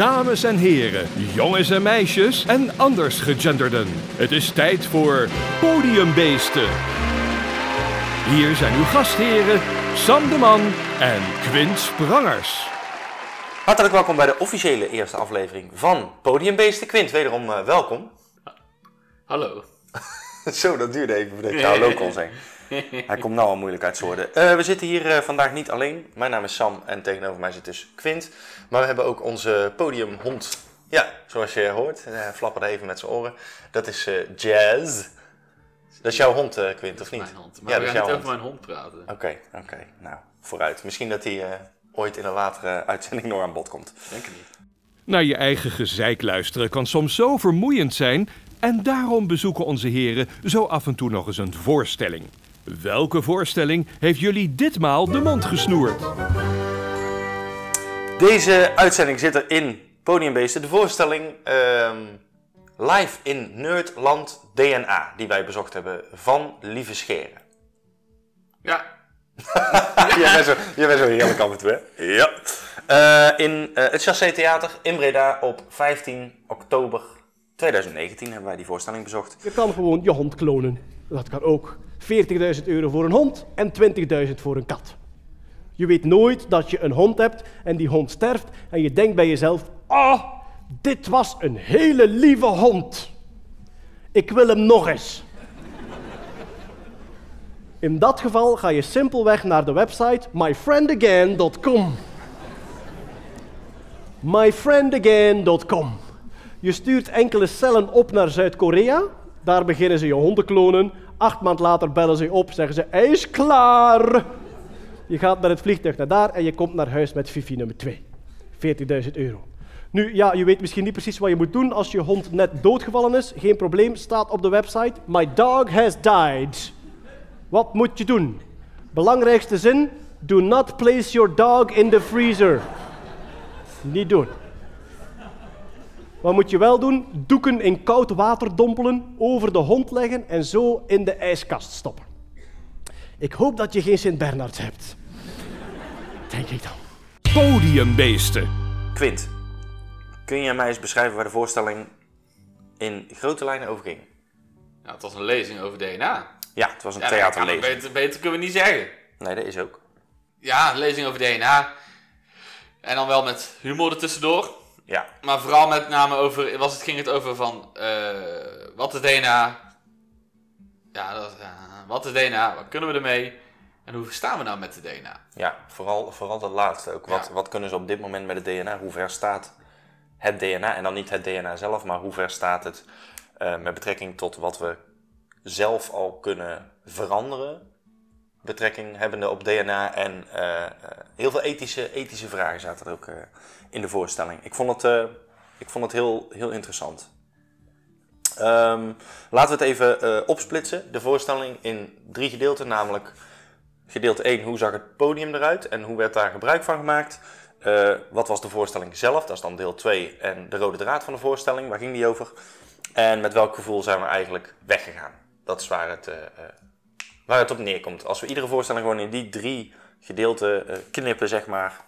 Dames en heren, jongens en meisjes en anders gegenderden. Het is tijd voor Podiumbeesten. Hier zijn uw gastheren Sam de Man en Quint Sprangers. Hartelijk welkom bij de officiële eerste aflevering van Podiumbeesten. Quint, wederom eh, welkom. Hallo. Zo, dat duurde even voordat ik hallo kon zeggen. Hij komt nou al moeilijk uit zijn woorden. Eh, we zitten hier eh, vandaag niet alleen. Mijn naam is Sam en tegenover mij zit dus Quint. Maar we hebben ook onze podiumhond. Ja, zoals je hoort. Hij flapperde even met zijn oren. Dat is eh, Jazz. Dat is jouw hond, eh, Quint, of niet? Mijn hond. Maar Ja, we dat gaan niet over mijn hond praten. Oké, oké. Nou, vooruit. Misschien dat hij eh, ooit in een latere uitzending nog aan bod komt. Denk ik niet. Naar je eigen gezeik luisteren kan soms zo vermoeiend zijn en daarom bezoeken onze heren zo af en toe nog eens een voorstelling. Welke voorstelling heeft jullie ditmaal de mond gesnoerd? Deze uitzending zit er in Podiumbeesten. De voorstelling ehm, live in Nerdland DNA, die wij bezocht hebben van Lieve Scheren. Ja, jij, bent zo, jij bent zo heerlijk af en toe, hè? Ja. Eh, in eh, het Chassé Theater in Breda op 15 oktober 2019 hebben wij die voorstelling bezocht. Je kan gewoon je hond klonen. Dat kan ook. 40.000 euro voor een hond en 20.000 voor een kat. Je weet nooit dat je een hond hebt en die hond sterft en je denkt bij jezelf: Ah, dit was een hele lieve hond. Ik wil hem nog eens. In dat geval ga je simpelweg naar de website myfriendagain.com. myfriendagain.com. Je stuurt enkele cellen op naar Zuid-Korea. Daar beginnen ze je honden klonen. Acht maand later bellen ze je op, zeggen ze: Hij is klaar. Je gaat met het vliegtuig naar daar en je komt naar huis met Fifi nummer 2. 40.000 euro. Nu, ja, je weet misschien niet precies wat je moet doen als je hond net doodgevallen is. Geen probleem, staat op de website. My dog has died. Wat moet je doen? Belangrijkste zin: Do not place your dog in the freezer. Niet doen. Wat moet je wel doen? Doeken in koud water dompelen, over de hond leggen en zo in de ijskast stoppen. Ik hoop dat je geen Sint-Bernards hebt. Denk ik dan. Podiumbeesten. Quint, kun je mij eens beschrijven waar de voorstelling in grote lijnen over ging? ja, het was een lezing over DNA. Ja, het was een Ja, theaterlezing. Beter, beter kunnen we niet zeggen. Nee, dat is ook. Ja, een lezing over DNA. En dan wel met humor ertussendoor. Ja, Maar vooral met name over, was het, ging het over van, eh, wat is DNA? Ja, dat, eh, wat is DNA? Wat kunnen we ermee? En hoe staan we nou met de DNA? ja vooral, vooral dat laatste ook. Wat, Ja. wat kunnen ze op dit moment met het DNA? Hoe ver staat het DNA? En dan niet het DNA zelf, maar hoe ver staat het eh, met betrekking tot wat we zelf al kunnen veranderen? Betrekking hebbende op DNA en eh, eh, heel veel ethische, ethische vragen zaten er ook in de voorstelling. Ik vond het, ik vond het heel, heel interessant. Ehm, laten we het even opsplitsen, de voorstelling, in drie gedeelten. Namelijk gedeelte 1, hoe zag het podium eruit en hoe werd daar gebruik van gemaakt? Eh, wat was de voorstelling zelf? Dat is dan deel 2. En de rode draad van de voorstelling, waar ging die over? En met welk gevoel zijn we eigenlijk weggegaan? Dat is waar het, eh, eh, waar het op neerkomt. Als we iedere voorstelling gewoon in die drie gedeelten knippen, zeg maar,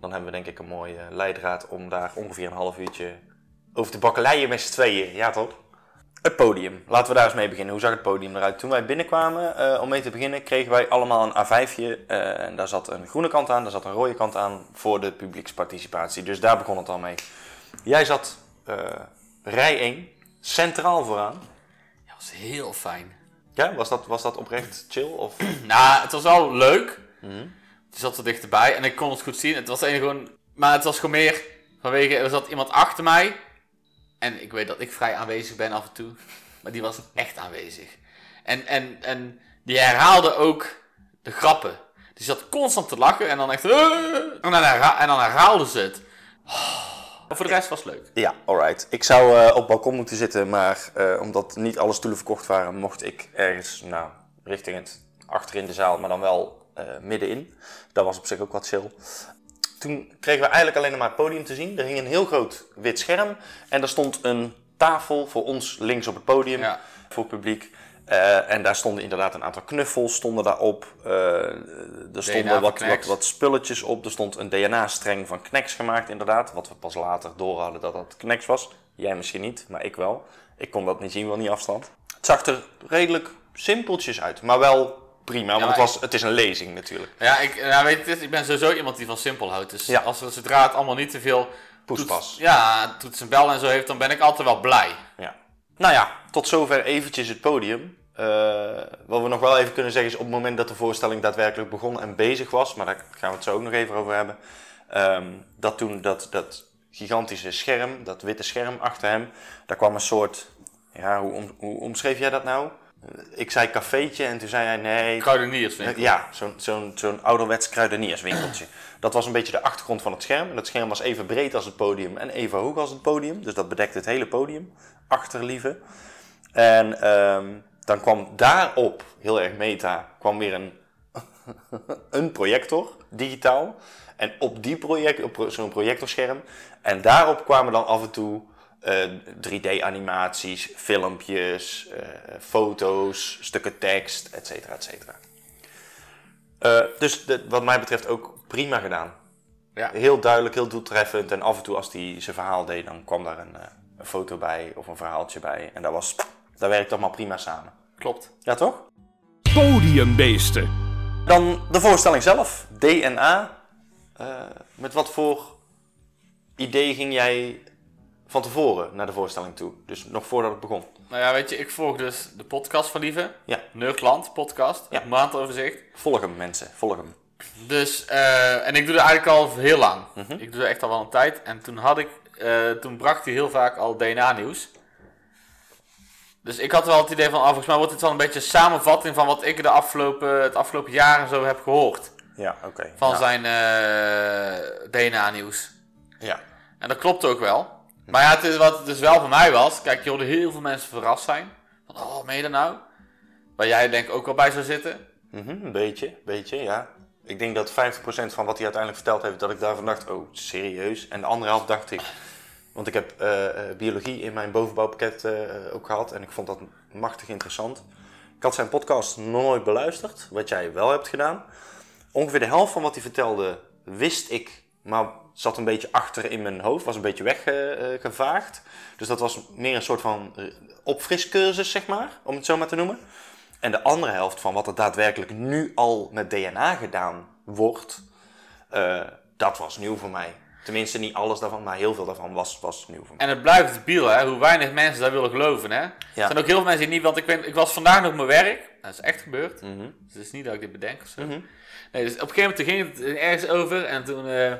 dan hebben we denk ik een mooie leidraad om daar ongeveer een half uurtje over te bakkeleien met z'n tweeën. Ja, toch? Het podium. Laten we daar eens mee beginnen. Hoe zag het podium eruit? Toen wij binnenkwamen, eh, om mee te beginnen, kregen wij allemaal een A5'je. eh, en daar zat een groene kant aan, daar zat een rode kant aan voor de publieksparticipatie. Dus daar begon het al mee. Jij zat eh, rij 1, centraal vooraan. Ja, dat was heel fijn. Ja, was dat, was dat oprecht chill? Of? Nou, het was wel leuk. Mhm. Het zat er dichterbij en ik kon het goed zien. Het was gewoon... Maar het was gewoon meer vanwege... Er zat iemand achter mij. En ik weet dat ik vrij aanwezig ben af en toe. Maar die was echt aanwezig. En, en, en die herhaalde ook de grappen. Die zat constant te lachen en dan echt... "Eh." En dan, herha- herhaalde ze het. Voor de rest was het leuk. Ja, alright. Ik zou eh, op het balkon moeten zitten, maar eh, omdat niet alle stoelen verkocht waren, mocht ik ergens, nou, richting het achterin de zaal, maar dan wel eh, middenin. Dat was op zich ook wat chill. Toen kregen we eigenlijk alleen nog maar het podium te zien. Er hing een heel groot wit scherm en er stond een tafel voor ons links op het podium, Ja. voor het publiek. Eh, en daar stonden inderdaad een aantal knuffels stonden daarop. Eh, er stonden van wat, wat, wat spulletjes op. Er stond een DNA-streng van Knex gemaakt inderdaad. Wat we pas later door hadden dat dat Knex was. Jij misschien niet, maar ik wel. Ik kon dat niet zien, wel niet afstand. Het zag er redelijk simpeltjes uit, maar wel prima. Want het, was, het is een lezing natuurlijk. Ja, ik, ja, weet je, ik ben sowieso iemand die van simpel houdt. Dus Ja. als, zodra het allemaal niet te veel Poespas. toets- ja, toets en bel en zo heeft, dan ben ik altijd wel blij. Ja. Nou ja, tot zover eventjes het podium. Eh, wat we nog wel even kunnen zeggen is op het moment dat de voorstelling daadwerkelijk begon en bezig was, maar daar gaan we het zo ook nog even over hebben, ehm, dat toen dat, dat gigantische scherm, dat witte scherm achter hem, daar kwam een soort, ja, hoe, om, hoe omschreef jij dat nou? Ik zei cafeetje en toen zei hij nee, Kruideniers, vind ik. ja, zo'n zo'n zo'n ouderwets kruidenierswinkeltje. Dat was een beetje de achtergrond van het scherm. En dat scherm was even breed als het podium en even hoog als het podium. Dus dat bedekte het hele podium. Achterlieve. En ehm, dan kwam daarop, heel erg meta, kwam weer een, een projector, digitaal. En op die project, op zo'n projectorscherm. En daarop kwamen dan af en toe eh, 3D-animaties, filmpjes, eh, foto's, stukken tekst, et cetera, et cetera. Eh, dus de- wat mij betreft ook prima gedaan. Ja. Heel duidelijk, heel doeltreffend. En af en toe als hij zijn verhaal deed, dan kwam daar een, eh, een foto bij of een verhaaltje bij. En dat, was, dat werkt allemaal prima samen. Klopt. Ja, toch? Podiumbeesten. Dan de voorstelling zelf, DNA. Eh, met wat voor idee ging jij van tevoren naar de voorstelling toe? Dus nog voordat het begon. Nou ja, weet je, ik volg dus de podcast van Lieve. Ja. Nerdland podcast. Ja. Het maandoverzicht. Volg hem mensen, volg hem. Dus, eh, en ik doe dat eigenlijk al heel lang. Mhm. Ik doe dat echt al wel een tijd. En toen had ik, eh, toen bracht hij heel vaak al DNA-nieuws. Dus ik had wel het idee van, ah, volgens mij wordt dit wel een beetje een samenvatting van wat ik de afgelopen, het afgelopen jaar en zo heb gehoord. Ja, oké. Van Ja. zijn eh, DNA-nieuws. Ja. En dat klopt ook wel. Maar ja, het wat het dus wel voor mij was, kijk, je hoorde heel veel mensen verrast zijn. Van, oh, meen je dat nou? Waar jij denk ik ook wel bij zou zitten. Mhm, een beetje, beetje, ja. Ik denk dat 50% van wat hij uiteindelijk verteld heeft, dat ik daarvan dacht, oh, serieus? En de andere helft dacht ik, want ik heb eh, eh, biologie in mijn bovenbouwpakket eh, ook gehad en ik vond dat machtig interessant. Ik had zijn podcast nooit beluisterd, wat jij wel hebt gedaan. Ongeveer de helft van wat hij vertelde wist ik, maar zat een beetje achter in mijn hoofd, was een beetje weggevaagd. dus dat was meer een soort van eh, opfriscursus, zeg maar, om het zo maar te noemen. En de andere helft van wat er daadwerkelijk nu al met DNA gedaan wordt, eh, dat was nieuw voor mij. Tenminste, niet alles daarvan, maar heel veel daarvan was, was nieuw voor mij. En het blijft debiel, hè? Hoe weinig mensen dat willen geloven, hè? Er zijn ook heel veel mensen die niet... Want ik, ben, ik was vandaag nog op mijn werk. Dat is echt gebeurd. Mhm. Dus het is niet dat ik dit bedenk of zo. Mhm. Nee, dus op een gegeven moment ging het ergens over. En toen... eh,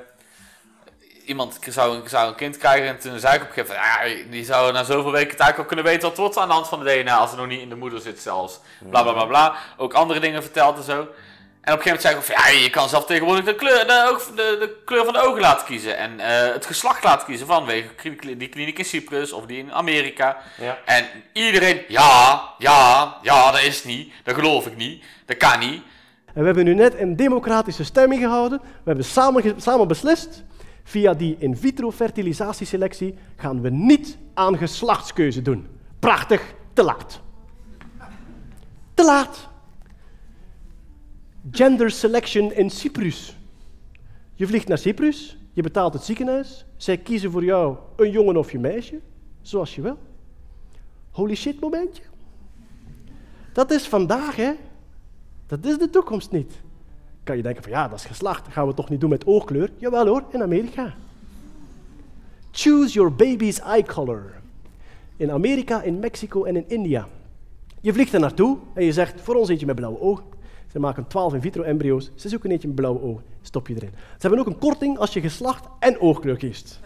iemand zou, zou een kind krijgen. En toen zei ik op een gegeven moment... Ja, die zou na zoveel weken het eigenlijk al kunnen weten... wat wordt aan de hand van de DNA... als het nog niet in de moeder zit zelfs. Bla, bla, bla, bla. Ook andere dingen verteld en zo. En op een gegeven moment zei ik van, ja, je kan zelf tegenwoordig de kleur, de, de, de kleur van de ogen laten kiezen. En eh, het geslacht laten kiezen vanwege die kliniek in Cyprus of die in Amerika. Ja. En iedereen, ja, ja, ja, dat is niet. Dat geloof ik niet. Dat kan niet. En we hebben nu net een democratische stemming gehouden. We hebben samen, samen beslist. Via die in vitro fertilisatieselectie gaan we niet aan geslachtskeuze doen. Prachtig, te laat. Te laat. Gender selection in Cyprus. Je vliegt naar Cyprus, je betaalt het ziekenhuis. Zij kiezen voor jou een jongen of je meisje, zoals je wil. Holy shit momentje. Dat is vandaag, hè? Dat is de toekomst niet. Kan je denken van ja, dat is geslacht. Dat gaan we toch niet doen met oogkleur? Jawel hoor, in Amerika. Choose your baby's eye color. In Amerika, in Mexico en in India. Je vliegt er naartoe en je zegt voor ons eentje met blauwe ogen. Ze maken 12 in vitro embryo's. Ze zoeken eentje met blauwe ogen. Stop je erin. Ze hebben ook een korting als je geslacht en oogkleur kiest.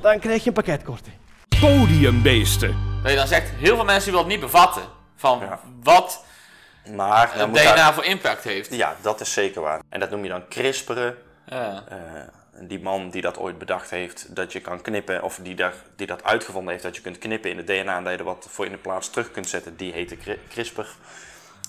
Dan krijg je een pakketkorting. Podiumbeesten. Dat je dan zegt, heel veel mensen willen het niet bevatten. Van Ja. wat Maar moet DNA daar- voor impact heeft. Ja, dat is zeker waar. En dat noem je dan crisperen. Ja. Eh, die man die dat ooit bedacht heeft, dat je kan knippen, of die, daar, die dat uitgevonden heeft, dat je kunt knippen in het DNA en dat je er wat voor in de plaats terug kunt zetten, die heette Cri- CRISPR.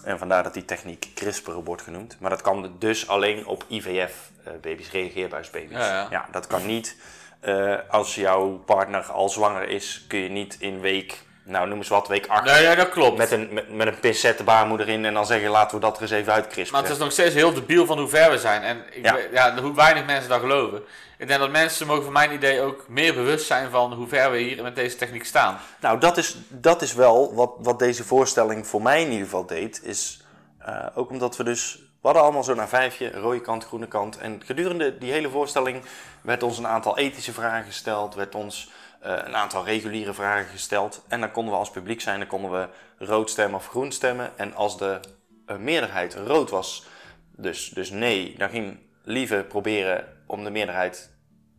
En vandaar dat die techniek CRISPR wordt genoemd. Maar dat kan dus alleen op IVF-baby's, reageerbuisbaby's. Ja, ja. dat kan niet. eh, als jouw partner al zwanger is, kun je niet in week nou noem eens wat, week 8. Nee, ja, dat klopt. Met een, met, met een pincet de baarmoeder in en dan zeggen laten we dat er eens even uitkrispen. Maar het is nog steeds heel debiel van hoe ver we zijn. En ik Ja. hoe weinig mensen dat geloven. Ik denk dat mensen mogen voor mijn idee ook meer bewust zijn van hoe ver we hier met deze techniek staan. Nou, dat is, dat is wel wat, wat deze voorstelling voor mij in ieder geval deed. Is eh, ook omdat we dus. We hadden allemaal zo'n A5'tje, rode kant, groene kant. En gedurende die hele voorstelling werd ons een aantal ethische vragen gesteld. Werd ons een aantal reguliere vragen gesteld. En dan konden we als publiek zijn, dan konden we rood stemmen of groen stemmen. En als de eh, meerderheid rood was, dus, dus nee, dan ging Lieve proberen om de meerderheid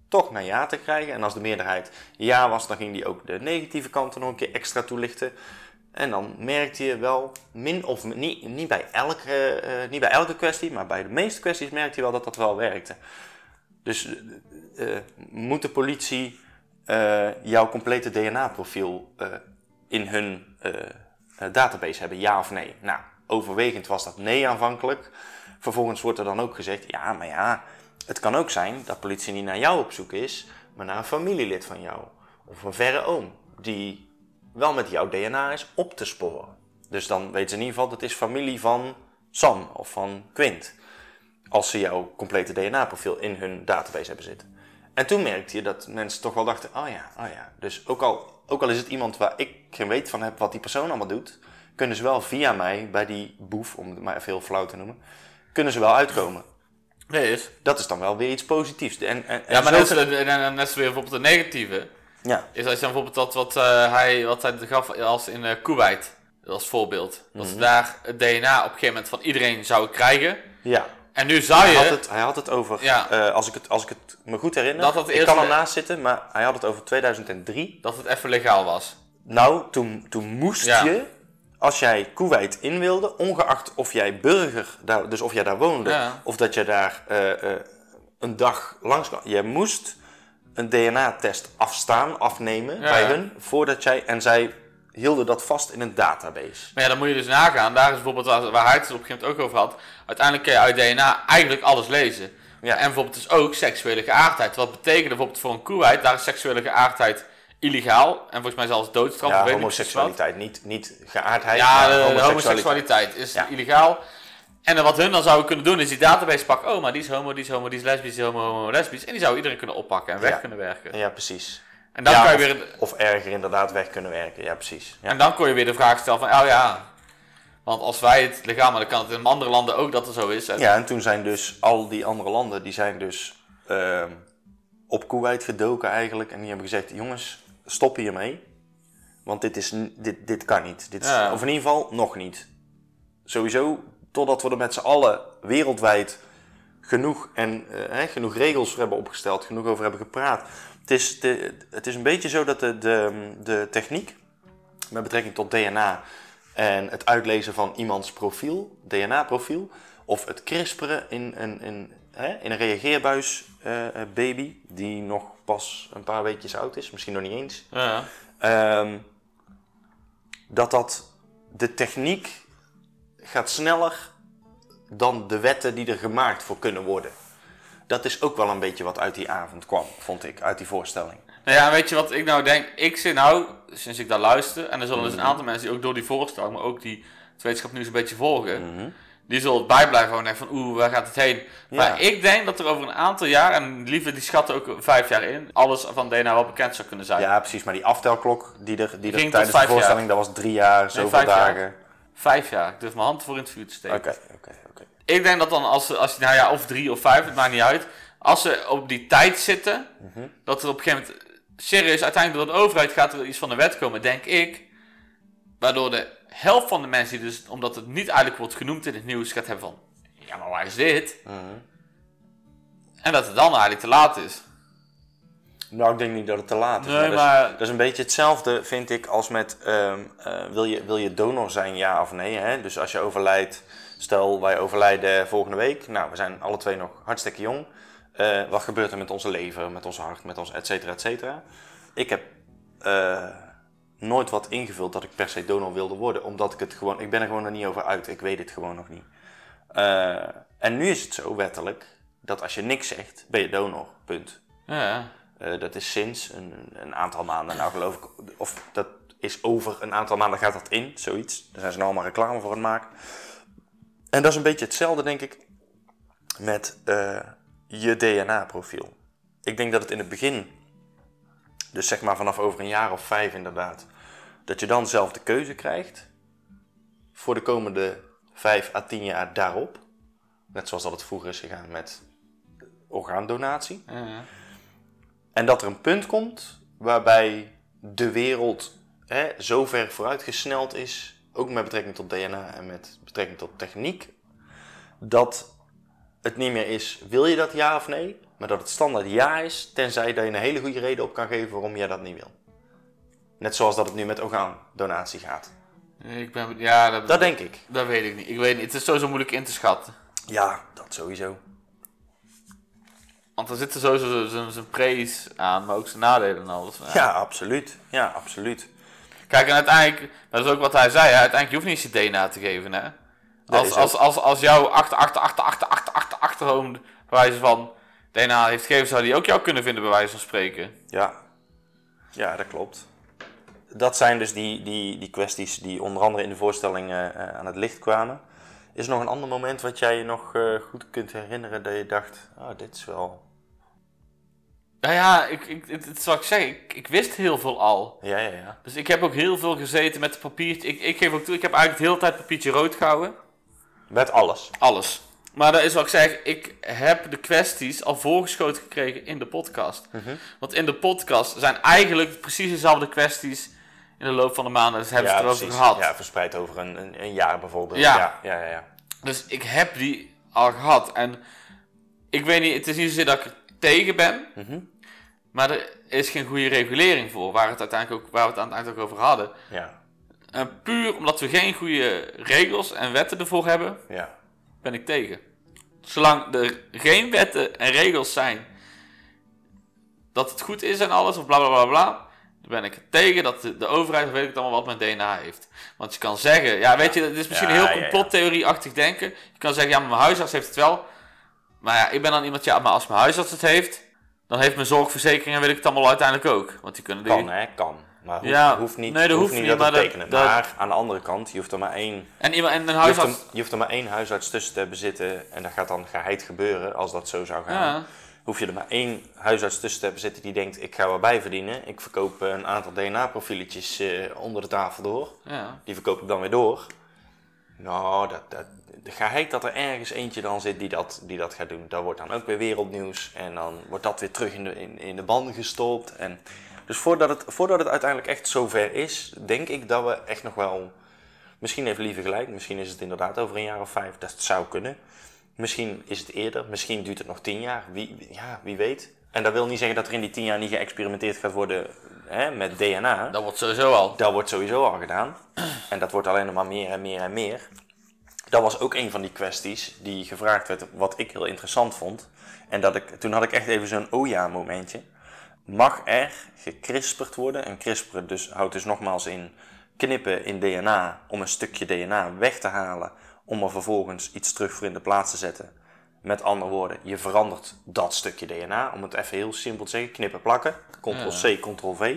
toch naar ja te krijgen. En als de meerderheid ja was, dan ging die ook de negatieve kanten nog een keer extra toelichten. En dan merkte je wel, min of niet, niet, bij elke, eh, niet bij elke kwestie, maar bij de meeste kwesties merkte je wel dat dat wel werkte. Dus eh, eh, moet de politie eh, jouw complete DNA-profiel eh, in hun eh, database hebben, ja of nee? Nou, overwegend was dat nee aanvankelijk. Vervolgens wordt er dan ook gezegd, ja, maar ja, het kan ook zijn dat politie niet naar jou op zoek is, maar naar een familielid van jou. Of een verre oom, die wel met jouw DNA is op te sporen. Dus dan weten ze in ieder geval, dat is familie van Sam of van Quint. Als ze jouw complete DNA-profiel in hun database hebben zitten. En toen merkte je dat mensen toch wel dachten, oh ja, oh ja. Dus ook al, ook al is het iemand waar ik geen weet van heb wat die persoon allemaal doet, kunnen ze wel via mij, bij die boef, om het maar even heel flauw te noemen, kunnen ze wel uitkomen. Nee, is. Dat is dan wel weer iets positiefs. En, en, en Ja, maar net, zo- en- en- en net zo weer bijvoorbeeld de negatieve. Ja, Is als je dan bijvoorbeeld dat wat, eh, hij, wat hij gaf als in eh Kuwait, als voorbeeld. Dat Mhm. ze daar het DNA op een gegeven moment van iedereen zouden krijgen. ja. En nu zou Hij je... had het, hij had het over, Ja. eh, als, ik het, als ik het me goed herinner, Dat ik kan ernaast zitten, maar hij had het over 2003. Dat het even legaal was. Nou, toen, toen moest Ja. je, als jij Kuwait in wilde, ongeacht of jij burger, daar, dus of jij daar woonde, Ja. of dat je daar eh, eh, een dag langs kwam, je moest een DNA-test afstaan, afnemen bij hun, voordat jij, en zij hielden dat vast in een database. Maar ja, dan moet je dus nagaan. Daar is bijvoorbeeld waar, waar hij het op een gegeven moment ook over had. Uiteindelijk kun je uit DNA eigenlijk alles lezen. Ja. En bijvoorbeeld dus ook seksuele geaardheid. Wat betekent bijvoorbeeld voor een Kuwait, daar is seksuele geaardheid illegaal. En volgens mij zelfs doodstraf. Ja, homoseksualiteit, niet, niet geaardheid, Ja, de, de homoseksualiteit. homoseksualiteit is Ja. illegaal. En dan wat hun dan zouden kunnen doen, is die database pakken. Oh, maar die is homo, die is homo, die is lesbisch, die is homo, homo, lesbisch. En die zou iedereen kunnen oppakken en weg Ja. kunnen werken. Ja, precies. En dan Ja, kan je of, weer... of erger inderdaad weg kunnen werken, ja precies. Ja. En dan kon je weer de vraag stellen van, oh ja, want als wij het dan kan het in andere landen ook dat er zo is. En- Ja, en toen zijn dus al die andere landen, die zijn dus ehm, op Kuwait gedoken eigenlijk. En die hebben gezegd, jongens, stop hiermee. Want dit, is, dit, dit kan niet. Dit Ja. Of in ieder geval nog niet. Sowieso, totdat we er met z'n allen wereldwijd genoeg, en, eh, hè, genoeg regels voor hebben opgesteld, genoeg over hebben gepraat. Het is, de, het is een beetje zo dat de, de, de techniek, met betrekking tot DNA en het uitlezen van iemands profiel, DNA-profiel, of het crisperen in, een in, hè, in een reageerbuis eh, eh, baby, die nog pas een paar weekjes oud is, misschien nog niet eens, Ja. Ehm, dat dat de techniek gaat sneller dan de wetten die er gemaakt voor kunnen worden. Dat is ook wel een beetje wat uit die avond kwam, vond ik, uit die voorstelling. Nou ja, weet je wat ik nou denk? Ik zit nou, sinds ik daar luister, en er zullen dus een aantal mensen die ook door die voorstelling, maar ook die het wetenschap nieuws een beetje volgen, die zullen het bijblijven en denken van oeh, waar gaat het heen? Maar ik denk dat er over een aantal jaar, en liever die schatten ook vijf jaar in, alles van DNA wel bekend zou kunnen zijn. Ja, precies, maar die aftelklok die er, die er tijdens de voorstelling, dat was drie jaar, zoveel vijf jaar. dagen. Vijf jaar. Ik durf mijn hand voor in het vuur te steken. Oké, oké, oké. Ik denk dat dan als ze, als nou ja, of drie of vijf, het maakt niet uit. Als ze op die tijd zitten, dat er op een gegeven moment, serieus, uiteindelijk door de overheid gaat er iets van de wet komen, denk ik. Waardoor de helft van de mensen die dus, omdat het niet eigenlijk wordt genoemd in het nieuws, gaat hebben van, ja maar waar is dit? En dat het dan eigenlijk te laat is. Nou, ik denk niet dat het te laat is. Nee, dat, is maar- dat is een beetje hetzelfde, vind ik, als met ehm, eh, wil, je, wil je donor zijn, ja of nee. Hè? Dus als je overlijdt, stel wij overlijden volgende week. Nou, we zijn alle twee nog hartstikke jong. Eh, wat gebeurt er met onze lever, met ons hart, met ons et cetera, et cetera. Ik heb eh, nooit wat ingevuld dat ik per se donor wilde worden. Omdat ik het gewoon, ik ben er gewoon nog niet over uit. Ik weet het gewoon nog niet. Eh, en nu is het zo, wettelijk, dat als je niks zegt, ben je donor. Punt. Ja, dat is sinds een, een aantal maanden, nou geloof ik, of dat is over een aantal maanden gaat dat in, zoiets. Daar zijn ze nou allemaal reclame voor aan het maken. En dat is een beetje hetzelfde, denk ik, met eh, je DNA-profiel. Ik denk dat het in het begin, dus zeg maar vanaf over een jaar of vijf inderdaad, dat je dan zelf de keuze krijgt voor de komende vijf à tien jaar daarop. Net zoals dat het vroeger is gegaan met orgaandonatie. Ja. En dat er een punt komt waarbij de wereld hè, zo ver vooruitgesneld is, ook met betrekking tot DNA en met betrekking tot techniek, dat het niet meer is, wil je dat ja of nee, maar dat het standaard ja is, tenzij dat je een hele goede reden op kan geven waarom jij dat niet wil. Net zoals dat het nu met orgaandonatie gaat. Ik ben, ja, dat, Dat denk ik. dat weet ik niet. Ik weet niet. Het is sowieso moeilijk in te schatten. Ja, dat sowieso. Want er zitten sowieso zijn- zijn praise aan, maar ook zijn nadelen en alles. Ja. Ja, absoluut. Ja, absoluut. Kijk, en uiteindelijk, dat is ook wat hij zei, hè, uiteindelijk je hoeft niet eens je DNA te geven, hè. Als, als, als, als jouw achter, achter, achter, achter, achter, achter, achterhoofd, bij wijze van DNA heeft gegeven, zou die ook jou kunnen vinden, bij wijze van spreken. Ja, ja dat klopt. Dat zijn dus die, die, die kwesties die onder andere in de voorstelling eh, aan het licht kwamen. Is er nog een ander moment wat jij je nog eh, goed kunt herinneren dat je dacht, oh, dit is wel... Nou ja, ik, ik, het, het zal ik zeggen, ik, ik wist heel veel al. Ja, ja, ja. Dus ik heb ook heel veel gezeten met het papiertje. Ik, ik geef ook toe, ik heb eigenlijk de hele tijd papiertje rood gehouden. Met alles. Alles. Maar dat is wat ik zeg, ik heb de kwesties al voorgeschoten gekregen in de podcast. Want in de podcast zijn eigenlijk precies dezelfde kwesties in de loop van de maanden. Dus hebben ze het erover gehad. Ja, verspreid over een, een, een jaar bijvoorbeeld. Ja. ja, ja. ja, ja. Dus ik heb die al gehad. En ik weet niet, het is niet zozeer dat ik er tegen ben. Mhm. Maar er is geen goede regulering voor, waar, het uiteindelijk ook, waar we het aan het eind ook over hadden. ja. En puur omdat we geen goede regels en wetten ervoor hebben, ja. ben ik tegen. Zolang er geen wetten en regels zijn dat het goed is en alles, of bla bla bla bla, dan ben ik tegen dat de, de overheid, of weet ik het allemaal, wat met DNA heeft. Want je kan zeggen, ja, weet je, het is misschien Ja, heel complottheorie-achtig denken. Je kan zeggen, ja, maar mijn huisarts heeft het wel. Maar ja, ik ben dan iemand, ja, maar als mijn huisarts het heeft, dan heeft mijn zorgverzekering en weet ik het allemaal uiteindelijk ook. Want die kunnen die... Kan, hè? Kan. Maar hoeft, Ja, hoeft niet, nee, dat hoeft hoeft niet niet, dat te tekenen. dat- Maar aan de andere kant, je hoeft er maar één En, iemand, en een Je hoeft, huisarts... er, je hoeft er maar één huisarts tussen te hebben zitten en dat gaat dan geheid gebeuren als dat zo zou gaan. Ja. Hoef je er maar één huisarts tussen te hebben zitten die denkt, ik ga wel bij verdienen. Ik verkoop een aantal DNA-profieletjes eh, onder de tafel door. Ja. Die verkoop ik dan weer door. Nou, dat, dat, de geheid dat er ergens eentje dan zit die dat, die dat gaat doen, dat wordt dan ook weer wereldnieuws. En dan wordt dat weer terug in de, in, in de ban gestopt. En dus voordat het, voordat het uiteindelijk echt zover is, denk ik dat we echt nog wel... Misschien even liever gelijk, misschien is het inderdaad over een jaar of vijf, dat zou kunnen. Misschien is het eerder, misschien duurt het nog tien jaar, wie- ja, wie weet. En dat wil niet zeggen dat er in die tien jaar niet geëxperimenteerd gaat worden hè, met DNA. Dat wordt sowieso al. Dat wordt sowieso al gedaan. En dat wordt alleen nog maar meer en meer en meer. Dat was ook een van die kwesties die gevraagd werd, wat ik heel interessant vond. En dat ik, toen had ik echt even zo'n oh ja momentje. Mag er gekrisperd worden? En crisperen dus, houdt dus nogmaals in knippen in DNA om een stukje DNA weg te halen. Om er vervolgens iets terug voor in de plaats te zetten. Met andere woorden, je verandert dat stukje DNA. Om het even heel simpel te zeggen, knippen plakken. Ctrl-C, Ctrl-V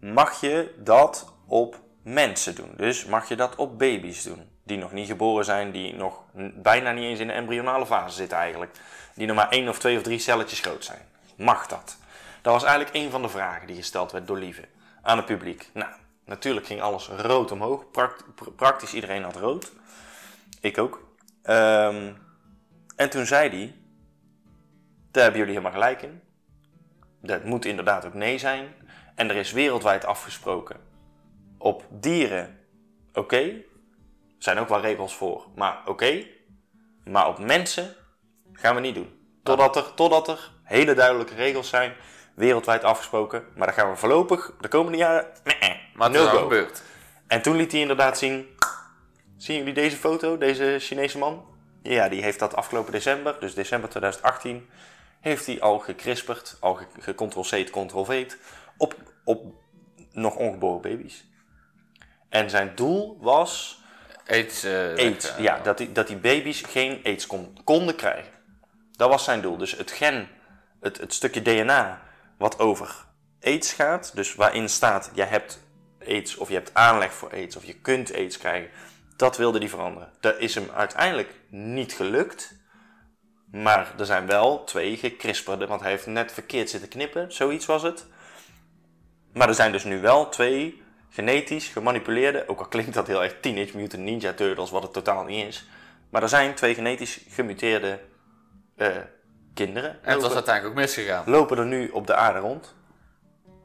mag je dat op mensen doen. Dus mag je dat op baby's doen. Die nog niet geboren zijn, die nog bijna niet eens in de embryonale fase zitten eigenlijk. Die nog maar één of twee of drie celletjes groot zijn. Mag dat? Dat was eigenlijk een van de vragen die gesteld werd door Lieve aan het publiek. Nou, natuurlijk ging alles rood omhoog. Praktisch iedereen had rood. Ik ook. Ehm, en toen zei hij, daar hebben jullie helemaal gelijk in. Dat moet inderdaad ook nee zijn. En er is wereldwijd afgesproken. Op dieren, oké. Er zijn ook wel regels voor, maar oké. Maar op mensen gaan we niet doen. Totdat er, totdat er hele duidelijke regels zijn, wereldwijd afgesproken. Maar dat gaan we voorlopig de komende jaren. Nee, Maar het no gebeurd. En toen liet hij inderdaad zien. Zien jullie deze foto, deze Chinese man? Ja, die heeft dat afgelopen december, dus december 2018, heeft hij al gekrisperd, al ge- gectrl-c'd, ctrl-v'd op, op nog ongeboren baby's. En zijn doel was Aids. eh, aids. eh, Ja, dat die, dat die baby's geen aids kon, konden krijgen. Dat was zijn doel. Dus het gen, het, het stukje DNA wat over aids gaat, dus waarin staat, jij hebt aids, of je hebt aanleg voor aids, of je kunt aids krijgen. Dat wilde hij veranderen. Dat is hem uiteindelijk niet gelukt. Maar er zijn wel twee gekrisperde, want hij heeft net verkeerd zitten knippen, zoiets was het. Maar er zijn dus nu wel twee genetisch gemanipuleerde, ook al klinkt dat heel erg Teenage Mutant Ninja Turtles, wat het totaal niet is. Maar er zijn twee genetisch gemuteerde eh, kinderen. En het was uiteindelijk ook misgegaan. lopen er nu op de aarde rond.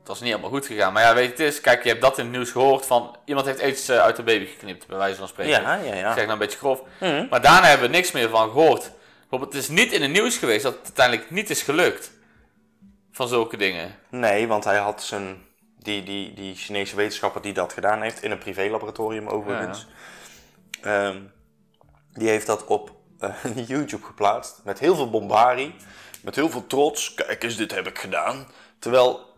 Het was niet helemaal goed gegaan. Maar ja, weet je, het is, kijk, je hebt dat in het nieuws gehoord van iemand heeft iets eh, uit de baby geknipt, bij wijze van spreken. Ja, ja, Ik zeg ja. nou een beetje grof. Mhm. Maar daarna hebben we niks meer van gehoord. Bijvoorbeeld, het is niet in het nieuws geweest dat het uiteindelijk niet is gelukt. Van zulke dingen. Nee, want hij had zijn, die, die, die Chinese wetenschapper die dat gedaan heeft, in een privélaboratorium overigens. Ehm, die heeft dat op eh, YouTube geplaatst. Met heel veel bombarie. Met heel veel trots. Kijk eens, dit heb ik gedaan. Terwijl,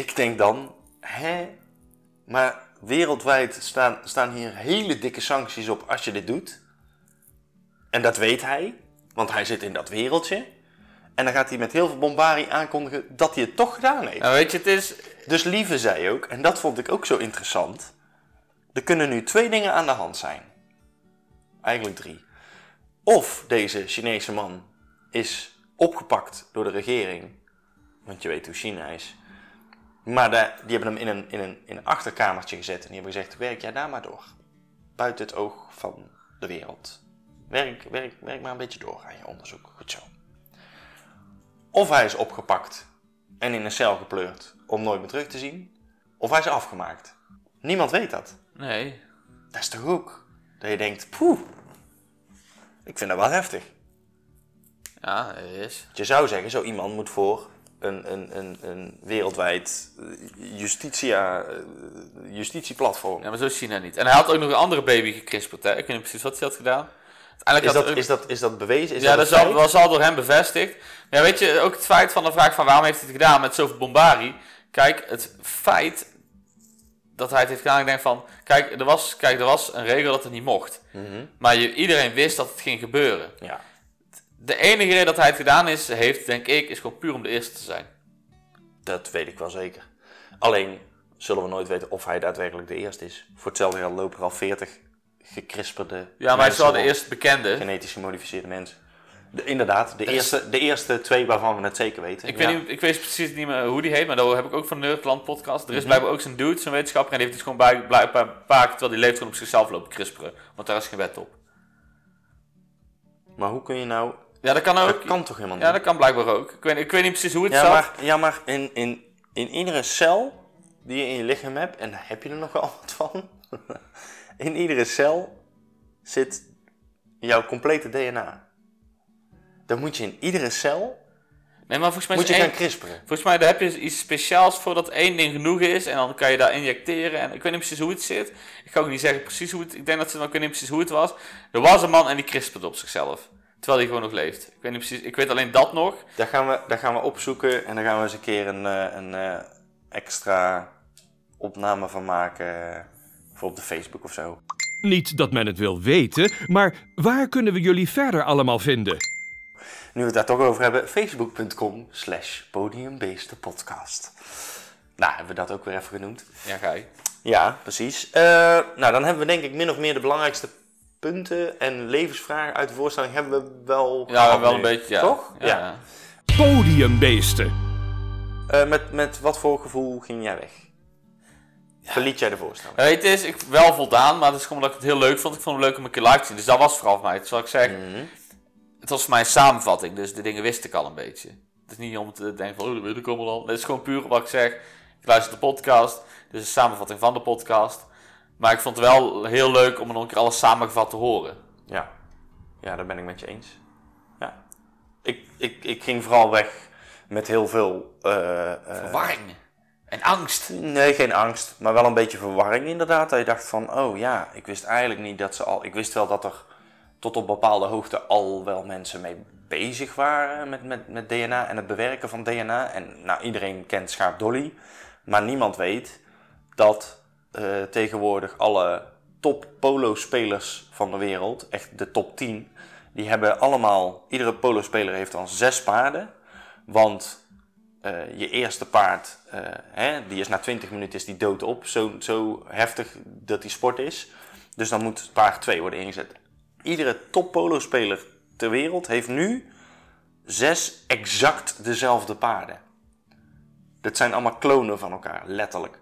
ik denk dan, hè? Maar wereldwijd staan, staan hier hele dikke sancties op als je dit doet. En dat weet hij, want hij zit in dat wereldje. En dan gaat hij met heel veel bombarie aankondigen dat hij het toch gedaan heeft. Nou, weet je, het is... Dus Lieve zei ook, en dat vond ik ook zo interessant. Er kunnen nu twee dingen aan de hand zijn. Eigenlijk drie. Of deze Chinese man is opgepakt door de regering. Want je weet hoe China is. Maar die hebben hem in een, in, een, in een achterkamertje gezet. En die hebben gezegd, werk jij daar maar door. Buiten het oog van de wereld. Werk, werk, werk maar een beetje door aan je onderzoek. Goed zo. Of hij is opgepakt en in een cel gepleurd om nooit meer terug te zien. Of hij is afgemaakt. Niemand weet dat. Nee. Dat is toch ook? Dat je denkt, poeh. Ik vind dat wel heftig. Ja, is. Je zou zeggen, zo iemand moet voor een, een, een, een wereldwijd eh, justitia, eh, justitieplatform. Ja, maar zo is China niet. En hij had ook nog een andere baby gekrisperd, hè. Ik weet niet precies wat hij had gedaan. Uiteindelijk Is dat, is, dat, is dat bewezen? Is ja, dat was al door hem bevestigd. Maar ja, weet je, ook het feit van de vraag van waarom heeft hij het gedaan met zoveel bombarie. Kijk, het feit dat hij het heeft gedaan, ik denk van, kijk, er was, kijk, er was een regel dat het niet mocht. Mhm. Maar je, iedereen wist dat het ging gebeuren. Ja. De enige reden dat hij het gedaan is, heeft, denk ik, is gewoon puur om de eerste te zijn. Dat weet ik wel zeker. Alleen zullen we nooit weten of hij daadwerkelijk de eerste is. Voor hetzelfde geld lopen er al 40 gekrisperde. Ja, maar hij is wel de eerste bekende. genetisch gemodificeerde mensen. De, inderdaad, de eerste, de eerste twee waarvan we het zeker weten. Ik, Ja. weet niet, ik weet precies niet meer hoe die heet, maar dat heb ik ook van Nerdland podcast. Er is blijkbaar ook zo'n dude, zo'n wetenschapper, en die heeft het gewoon bij, blijkbaar een paar keer, terwijl die leeft, gewoon op zichzelf lopen crisperen. Want daar is geen wet op. Maar hoe kun je nou... Ja, dat kan ook. Dat kan toch helemaal niet? Ja, dat kan blijkbaar ook. Ik weet, ik weet niet precies hoe het ja, zat. maar, ja, maar in, in, in iedere cel die je in je lichaam hebt, en daar heb je er nogal wat van, in iedere cel zit jouw complete DNA. Dan moet je in iedere cel Nee, maar volgens mij moet je één- gaan crisperen. Volgens mij daar heb je iets speciaals voor dat één ding genoeg is. En dan kan je daar injecteren. En ik weet niet precies hoe het zit. Ik ga ook niet zeggen precies hoe het... Ik denk dat ze weet niet precies hoe het was. Er was een man en die crisperde op zichzelf. Terwijl hij gewoon nog leeft. Ik weet niet precies... Ik weet alleen dat nog. Daar gaan, we, daar gaan we opzoeken en daar gaan we eens een keer een, eh, een eh, extra opname van maken. Voor op de Facebook of zo. Niet dat men het wil weten, maar waar kunnen we jullie verder allemaal vinden? Nu we het daar toch over hebben, facebook.com slash podiumbeestenpodcast. Nou, hebben we dat ook weer even genoemd. Ja, ga je. Ja, precies. Eh, nou, dan hebben we denk ik min of meer de belangrijkste punten en levensvragen uit de voorstelling hebben we wel Ja, gehad wel nu. een beetje, ja. Toch? Ja. Podiumbeesten. Eh, met, met wat voor gevoel ging jij weg? Verliet jij de voorstelling? Ja, Weet je, het is ik, wel voldaan, maar het is gewoon dat ik het heel leuk vond. Ik vond het leuk om een keer live te zien. Dus dat was vooral voor mij. Zoals ik zeg, Mhm. het was voor mij een samenvatting. Dus de dingen wist ik al een beetje. Het is niet om te denken van, oh, dat weet ik allemaal al. Het is gewoon puur wat ik zeg. Ik luister de podcast. Dus een samenvatting van de podcast. Maar ik vond het wel heel leuk om er nog een keer alles samengevat te horen. Ja. Ja, daar ben ik met je eens. Ja. Ik, ik, ik ging vooral weg met heel veel... eh, eh, Verwarring. En angst. Nee, geen angst, maar wel een beetje verwarring inderdaad. Dat je dacht van, oh ja, ik wist eigenlijk niet dat ze al... Ik wist wel dat er tot op bepaalde hoogte al wel mensen mee bezig waren met, met, met DNA en het bewerken van DNA. En nou, iedereen kent Schaap Dolly, maar niemand weet dat eh, tegenwoordig alle top polo-spelers van de wereld, echt de top 10, die hebben allemaal, iedere polo-speler heeft dan zes paarden. Want eh, je eerste paard, eh, hè, die is na 20 minuten is die dood op. Zo, zo heftig dat die sport is. Dus dan moet paard 2 worden ingezet. Iedere top polo speler ter wereld heeft nu zes exact dezelfde paarden. Dat zijn allemaal klonen van elkaar, letterlijk.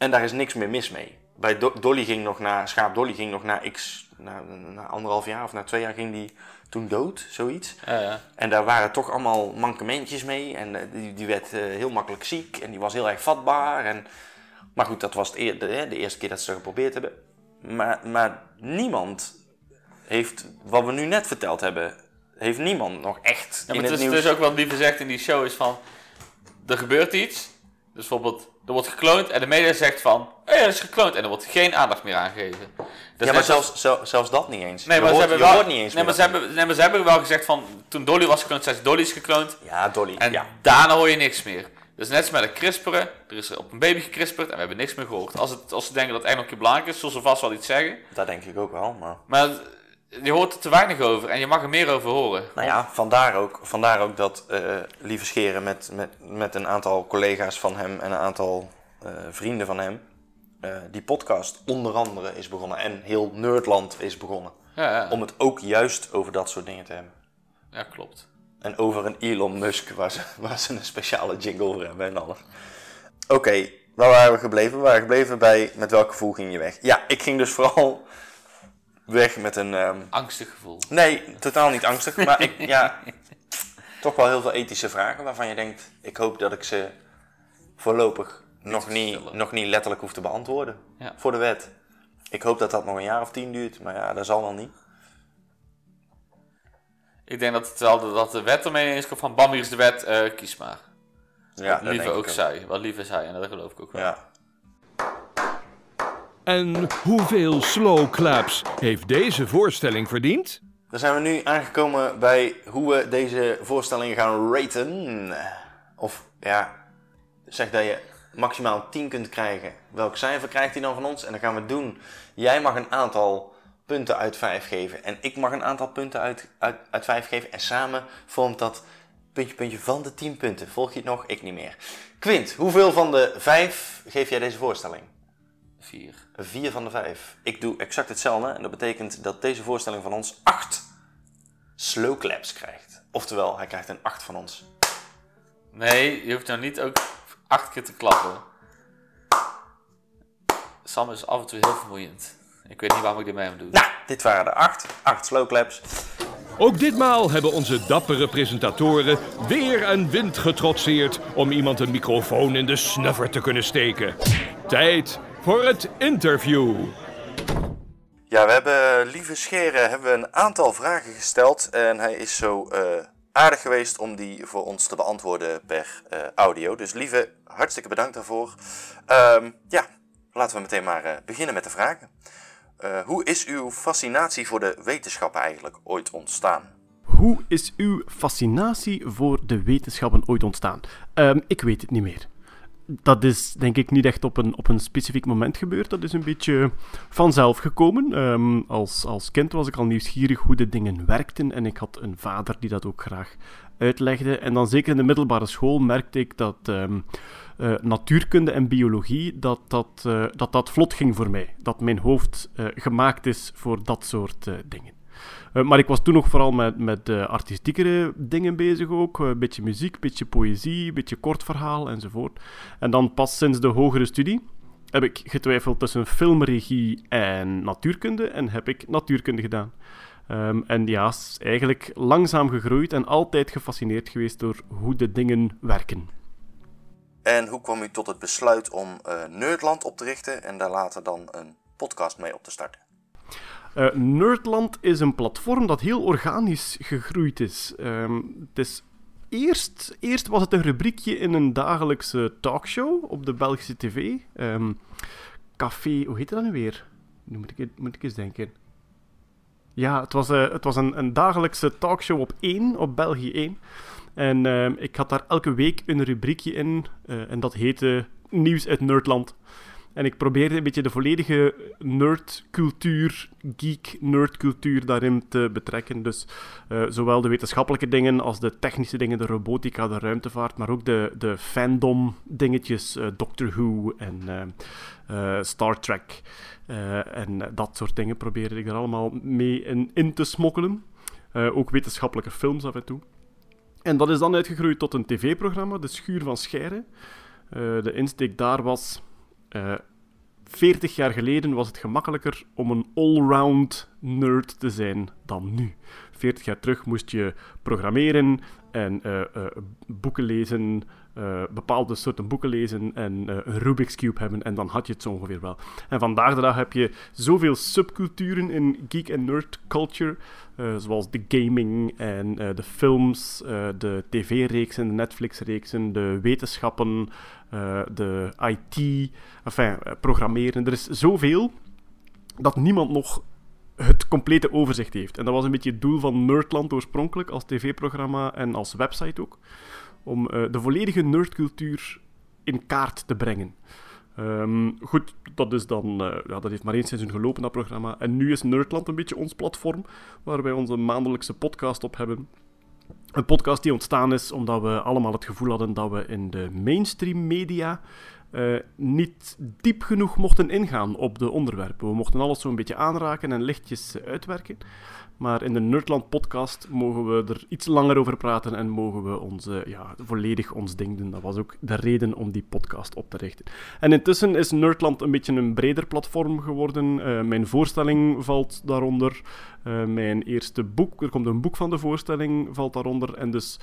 En daar is niks meer mis mee. Bij Do- Dolly ging nog na, Schaap Dolly ging nog na x, na, na anderhalf jaar of na twee jaar ging die toen dood, zoiets. Ja, ja. En daar waren toch allemaal mankementjes mee. En eh, die, die werd eh, heel makkelijk ziek en die was heel erg vatbaar. En, maar goed, dat was het de, hè, de eerste keer dat ze geprobeerd hebben. Maar, maar niemand heeft, wat we nu net verteld hebben, heeft niemand nog echt Ja, in het het is nieuws... dus ook wat Lieve zegt in die show is van, er gebeurt iets. Dus bijvoorbeeld, er wordt gekloond en de media zegt van, ja, dat is gekloond. En er wordt geen aandacht meer aangegeven. Dat is ja, maar als- zelfs, zel- zelfs dat niet eens. Nee, Je maar, hoort- ze, hebben wel, hoort niet eens nee, maar ze, hebben, nee, maar ze hebben wel gezegd van, toen Dolly was gekloond, zei ze, Dolly is gekloond. Ja, Dolly. En ja. daarna hoor je niks meer. Dus net als met het crisperen, er is er op een baby gecrisperd en we hebben niks meer gehoord. Als, het, als ze denken dat het keer belangrijk is, zullen ze vast wel iets zeggen. Dat denk ik ook wel, maar... Maar je hoort er te weinig over en je mag er meer over horen. Nou ja, vandaar ook, vandaar ook dat eh Lieve Scheren met, met, met een aantal collega's van hem en een aantal eh, vrienden van hem eh, die podcast onder andere is begonnen. En heel Nerdland is begonnen. Ja, ja. Om het ook juist over dat soort dingen te hebben. ja klopt. En over een Elon Musk waar ze, waar ze een speciale jingle voor hebben en alles. Oké, waar waren we gebleven? We waren gebleven bij met welk gevoel ging je weg? Ja, ik ging dus vooral weg met een... ehm, Angstig gevoel. Nee, totaal niet angstig. Maar ik, ja, toch wel heel veel ethische vragen waarvan je denkt, ik hoop dat ik ze voorlopig nog niet, nog niet letterlijk hoef te beantwoorden. Ja. Voor de wet. Ik hoop dat dat nog een jaar of tien duurt, maar ja, dat zal wel niet. Ik denk dat, het wel, dat de wet ermee eens komt van bam, hier is de wet, eh, kies maar. Ja, dat Lieve denk ook ik zei, wat Lieve zei en dat geloof ik ook wel. Ja. En hoeveel slow claps heeft deze voorstelling verdiend? Dan zijn we nu aangekomen bij hoe we deze voorstelling gaan raten. Of ja, zeg dat je maximaal een 10 kunt krijgen. Welk cijfer krijgt hij dan van ons? En dan gaan we doen. Jij mag een aantal punten uit 5 geven. En ik mag een aantal punten uit, uit, uit 5 geven. En samen vormt dat puntje puntje van de 10 punten. Volg je het nog? Ik niet meer. Quint, hoeveel van de 5 geef jij deze voorstelling? Vier. 4 van de 5. Ik doe exact hetzelfde. En dat betekent dat deze voorstelling van ons 8 slow claps krijgt. Oftewel, hij krijgt een 8 van ons. Nee, je hoeft nou niet ook acht keer te klappen. Sam is af en toe heel vermoeiend. Ik weet niet waarom ik dit mee hem doe. Nou, dit waren de 8. 8 slow claps. Ook ditmaal hebben onze dappere presentatoren weer en wind getrotseerd om iemand een microfoon in de snuffer te kunnen steken. Tijd voor het interview. Ja, we hebben lieve Scheren hebben we een aantal vragen gesteld. En hij is zo eh, aardig geweest om die voor ons te beantwoorden per eh, audio. Dus lieve, hartstikke bedankt daarvoor. Ehm, ja, laten we meteen maar eh, beginnen met de vragen. Eh, hoe is uw fascinatie voor de wetenschappen eigenlijk ooit ontstaan? Hoe is uw fascinatie voor de wetenschappen ooit ontstaan? Ehm, ik weet het niet meer. Dat is denk ik niet echt op een, op een specifiek moment gebeurd. Dat is een beetje vanzelf gekomen. Ehm, als, als kind was ik al nieuwsgierig hoe de dingen werkten. En ik had een vader die dat ook graag uitlegde. En dan zeker in de middelbare school merkte ik dat ehm, eh, natuurkunde en biologie, dat dat, eh, dat dat vlot ging voor mij. Dat mijn hoofd eh, gemaakt is voor dat soort dingen. Eh, maar ik was toen nog vooral met, met eh, artistiekere dingen bezig ook. Eh, Een beetje muziek, een beetje poëzie, een beetje kort verhaal enzovoort. En dan pas sinds de hogere studie heb ik getwijfeld tussen filmregie en natuurkunde en heb ik natuurkunde gedaan. Ehm, en ja, eigenlijk langzaam gegroeid en altijd gefascineerd geweest door hoe de dingen werken. En hoe kwam u tot het besluit om Nerdland op te richten en daar later dan een podcast mee op te starten? Eh, Nerdland is een platform dat heel organisch gegroeid is. Ehm, het is eerst, eerst was het een rubriekje in een dagelijkse talkshow op de Belgische tv. Ehm, Café, hoe heet dat nu weer? Nu moet ik, moet ik eens denken. Ja, het was, eh, het was een, een dagelijkse talkshow op 1, op België 1. En ehm, ik had daar elke week een rubriekje in. eh, en dat heette Nieuws uit Nerdland. En ik probeerde een beetje de volledige nerdcultuur, geek-nerdcultuur daarin te betrekken. Dus eh, zowel de wetenschappelijke dingen als de technische dingen, de robotica, de ruimtevaart, maar ook de, de fandom-dingetjes, uh, Doctor Who en uh, Star Trek en dat soort dingen probeerde ik er allemaal mee in, in te smokkelen. ook wetenschappelijke films af en toe. En dat is dan uitgegroeid tot een tv-programma, De Schuur van Scheire. de insteek daar was 40 jaar geleden was het gemakkelijker om een allround nerd te zijn dan nu. 40 jaar terug moest je programmeren en uh, uh, boeken lezen, uh, bepaalde soorten boeken lezen en een Rubik's Cube hebben en dan had je het zo ongeveer wel. En vandaag de dag heb je zoveel subculturen in geek en nerd culture, zoals de gaming en de films, de tv-reeksen, de Netflix-reeksen, de wetenschappen, de IT, enfin, programmeren. Er is zoveel dat niemand nog het complete overzicht heeft. En dat was een beetje het doel van Nerdland oorspronkelijk, als tv-programma en als website ook. Om uh, de volledige nerdcultuur in kaart te brengen. Um, goed, dat, is dan, uh, ja, dat heeft maar één seizoen gelopen, dat programma. En nu is Nerdland een beetje ons platform, waar wij onze maandelijkse podcast op hebben. Een podcast die ontstaan is omdat we allemaal het gevoel hadden dat we in de mainstream media uh, niet diep genoeg mochten ingaan op de onderwerpen. We mochten alles zo'n beetje aanraken en lichtjes uitwerken. Maar in de Nerdland podcast mogen we er iets langer over praten en mogen we onze, ja, volledig ons ding doen. Dat was ook de reden om die podcast op te richten. En intussen is Nerdland een beetje een breder platform geworden. Uh, mijn voorstelling valt daaronder. Mijn eerste boek, er komt een boek van de voorstelling, valt daaronder. En dus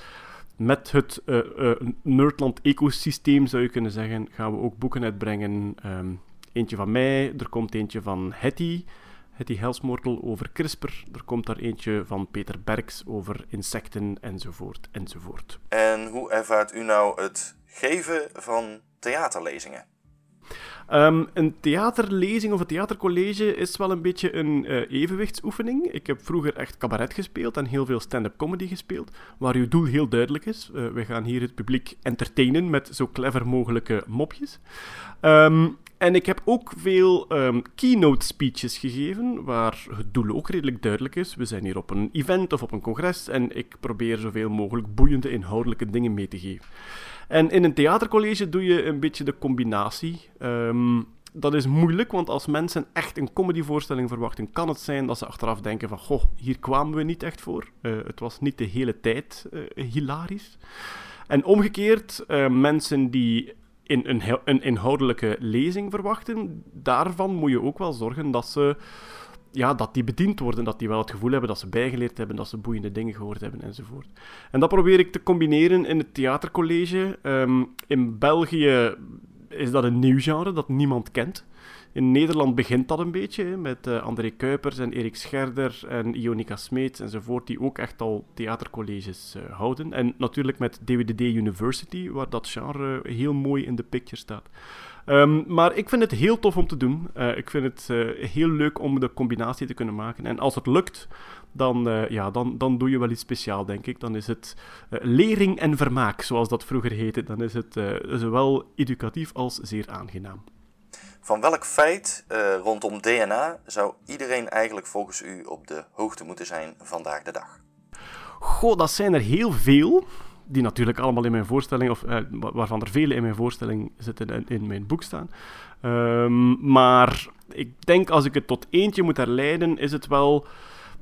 met het uh, uh, Nerdland-ecosysteem, zou je kunnen zeggen, gaan we ook boeken uitbrengen. Um, eentje van mij, er komt eentje van Hetty, Hetty Helsmoortel over CRISPR. Er komt daar eentje van Peter Berks over insecten, enzovoort, enzovoort. En hoe ervaart u nou het geven van theaterlezingen? Um, een theaterlezing of een theatercollege is wel een beetje een uh, evenwichtsoefening. Ik heb vroeger echt cabaret gespeeld en heel veel stand-up comedy gespeeld, waar uw doel heel duidelijk is. Uh, we gaan hier het publiek entertainen met zo clever mogelijke mopjes. Um, en ik heb ook veel um, keynote speeches gegeven, waar het doel ook redelijk duidelijk is. We zijn hier op een event of op een congres en ik probeer zoveel mogelijk boeiende inhoudelijke dingen mee te geven. En in een theatercollege doe je een beetje de combinatie. Um, dat is moeilijk, want als mensen echt een comedyvoorstelling verwachten, kan het zijn dat ze achteraf denken van, goh, hier kwamen we niet echt voor. Uh, het was niet de hele tijd uh, hilarisch. En omgekeerd, uh, mensen die in een, een, inhoudelijke lezing verwachten, daarvan moet je ook wel zorgen dat ze ja, dat die bediend worden, dat die wel het gevoel hebben dat ze bijgeleerd hebben, dat ze boeiende dingen gehoord hebben enzovoort. En dat probeer ik te combineren in het theatercollege. Um, in België is dat een nieuw genre dat niemand kent. In Nederland begint dat een beetje, met uh, André Kuipers en Erik Scherder en Ionica Smeets enzovoort, die ook echt al theatercolleges uh, houden. En natuurlijk met DWDD University, waar dat genre heel mooi in de picture staat. Um, maar ik vind het heel tof om te doen. Uh, ik vind het uh, heel leuk om de combinatie te kunnen maken. En als het lukt, dan, uh, ja, dan, dan doe je wel iets speciaals, denk ik. Dan is het lering en vermaak, zoals dat vroeger heette. Dan is het zowel educatief als zeer aangenaam. Van welk feit rondom DNA zou iedereen eigenlijk volgens u op de hoogte moeten zijn vandaag de dag? Goh, dat zijn er heel veel die natuurlijk allemaal in mijn voorstelling, of eh, waarvan er vele in mijn voorstelling zitten en in mijn boek staan. Um, maar ik denk als ik het tot eentje moet herleiden, is het wel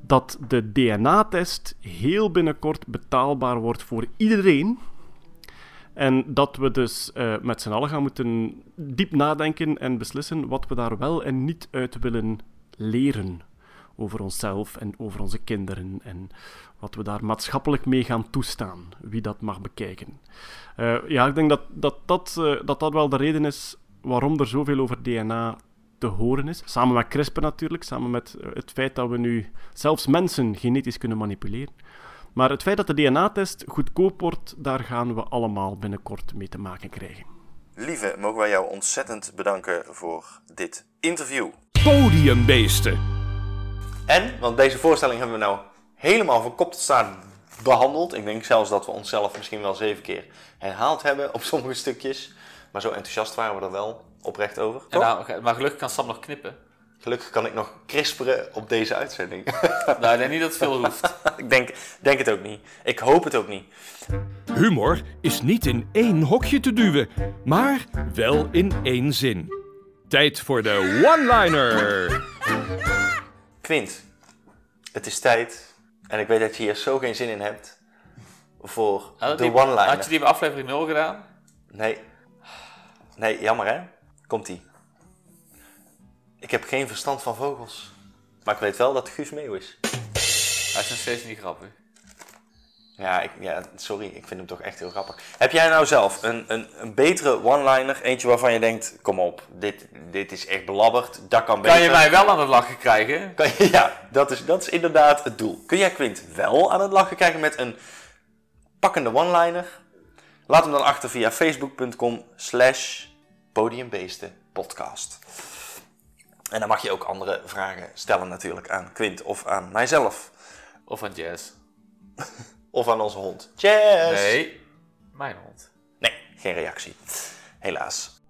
dat de DNA-test heel binnenkort betaalbaar wordt voor iedereen. En dat we dus uh, met z'n allen gaan moeten diep nadenken en beslissen wat we daar wel en niet uit willen leren over onszelf en over onze kinderen. En wat we daar maatschappelijk mee gaan toestaan, wie dat mag bekijken. Uh, ja, ik denk dat dat, dat, uh, dat dat wel de reden is waarom er zoveel over DNA te horen is. Samen met CRISPR natuurlijk, samen met eh, het feit dat we nu zelfs mensen genetisch kunnen manipuleren. Maar het feit dat de DNA-test goedkoop wordt, daar gaan we allemaal binnenkort mee te maken krijgen. Lieve, mogen wij jou ontzettend bedanken voor dit interview. Podiumbeesten. En, want deze voorstelling hebben we nou helemaal van kop tot staart behandeld. Ik denk zelfs dat we onszelf misschien wel zeven keer herhaald hebben op sommige stukjes. Maar zo enthousiast waren we er wel oprecht over. En nou, maar gelukkig kan Sam nog knippen. Gelukkig kan ik nog crisperen op deze uitzending. nou, ik denk niet dat het veel hoeft. ik denk, denk het ook niet. Ik hoop het ook niet. Humor is niet in één hokje te duwen, maar wel in één zin. Tijd voor de one-liner. Quint, het is tijd. En ik weet dat je hier zo geen zin in hebt. Voor de one-liner. had je die bij aflevering 0 gedaan? Nee. Nee, jammer hè? Komt-ie. Ik heb geen verstand van vogels. Maar ik weet wel dat Guus Meeuw is. Hij is nog steeds niet grappig. Ja, ik, ja, sorry, ik vind hem toch echt heel grappig. Heb jij nou zelf een, een, een betere one-liner? Eentje waarvan je denkt, kom op, dit, dit is echt belabberd, dat kan beter. Kan je mij wel aan het lachen krijgen? Kan je- ja, dat is, dat is inderdaad het doel. Kun jij Quint wel aan het lachen krijgen met een pakkende one-liner? Laat hem dan achter via facebook.com slash podiumbeestenpodcast. En dan mag je ook andere vragen stellen natuurlijk aan Quint of aan mijzelf. Of aan Jazz? Of aan onze hond. Jazz! Nee, mijn hond. Nee, geen reactie. Helaas.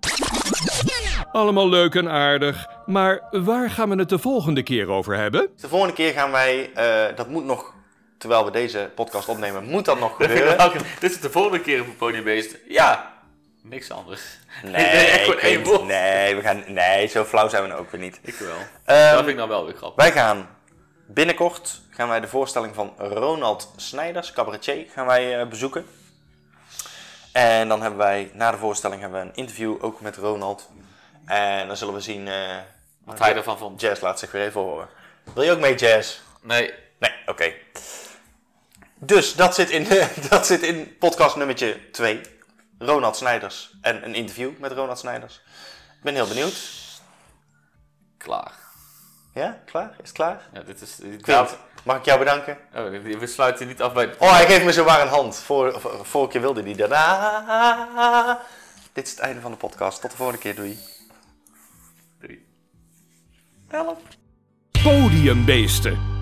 Allemaal leuk en aardig, maar waar gaan we het de volgende keer over hebben? De volgende keer gaan wij, eh, dat moet nog, terwijl we deze podcast opnemen, moet dat nog gebeuren. Dit is de volgende keer op het podiumbeest. Ja, niks anders. Nee, Nee, echt één we gaan, nee, zo flauw zijn we nou ook weer niet. Ik wel. Ehm, dat vind ik nou wel weer grappig. Wij gaan binnenkort gaan wij de voorstelling van Ronald Snijders, cabaretier, gaan wij eh, bezoeken. En dan hebben wij, na de voorstelling, hebben we een interview ook met Ronald. En dan zullen we zien... eh, Wat hij ervan vond. Jazz laat zich weer even horen. Wil je ook mee, Jazz? Nee, Nee, oké. Dus dat zit, in, dat zit in podcast nummertje 2. Ronald Snijders en een interview met Ronald Snijders. Ik ben heel benieuwd. klaar. Ja, klaar? Is het klaar? Ja, dit is... Quint, mag ik jou bedanken? Oh, we sluiten niet af bij... Oh, hij geeft me zowaar een hand. Voor, voor- vorige keer wilde hij. Ah, dit is het einde van de podcast. Tot de volgende keer. Doei. Drie. Help. Podiumbeesten.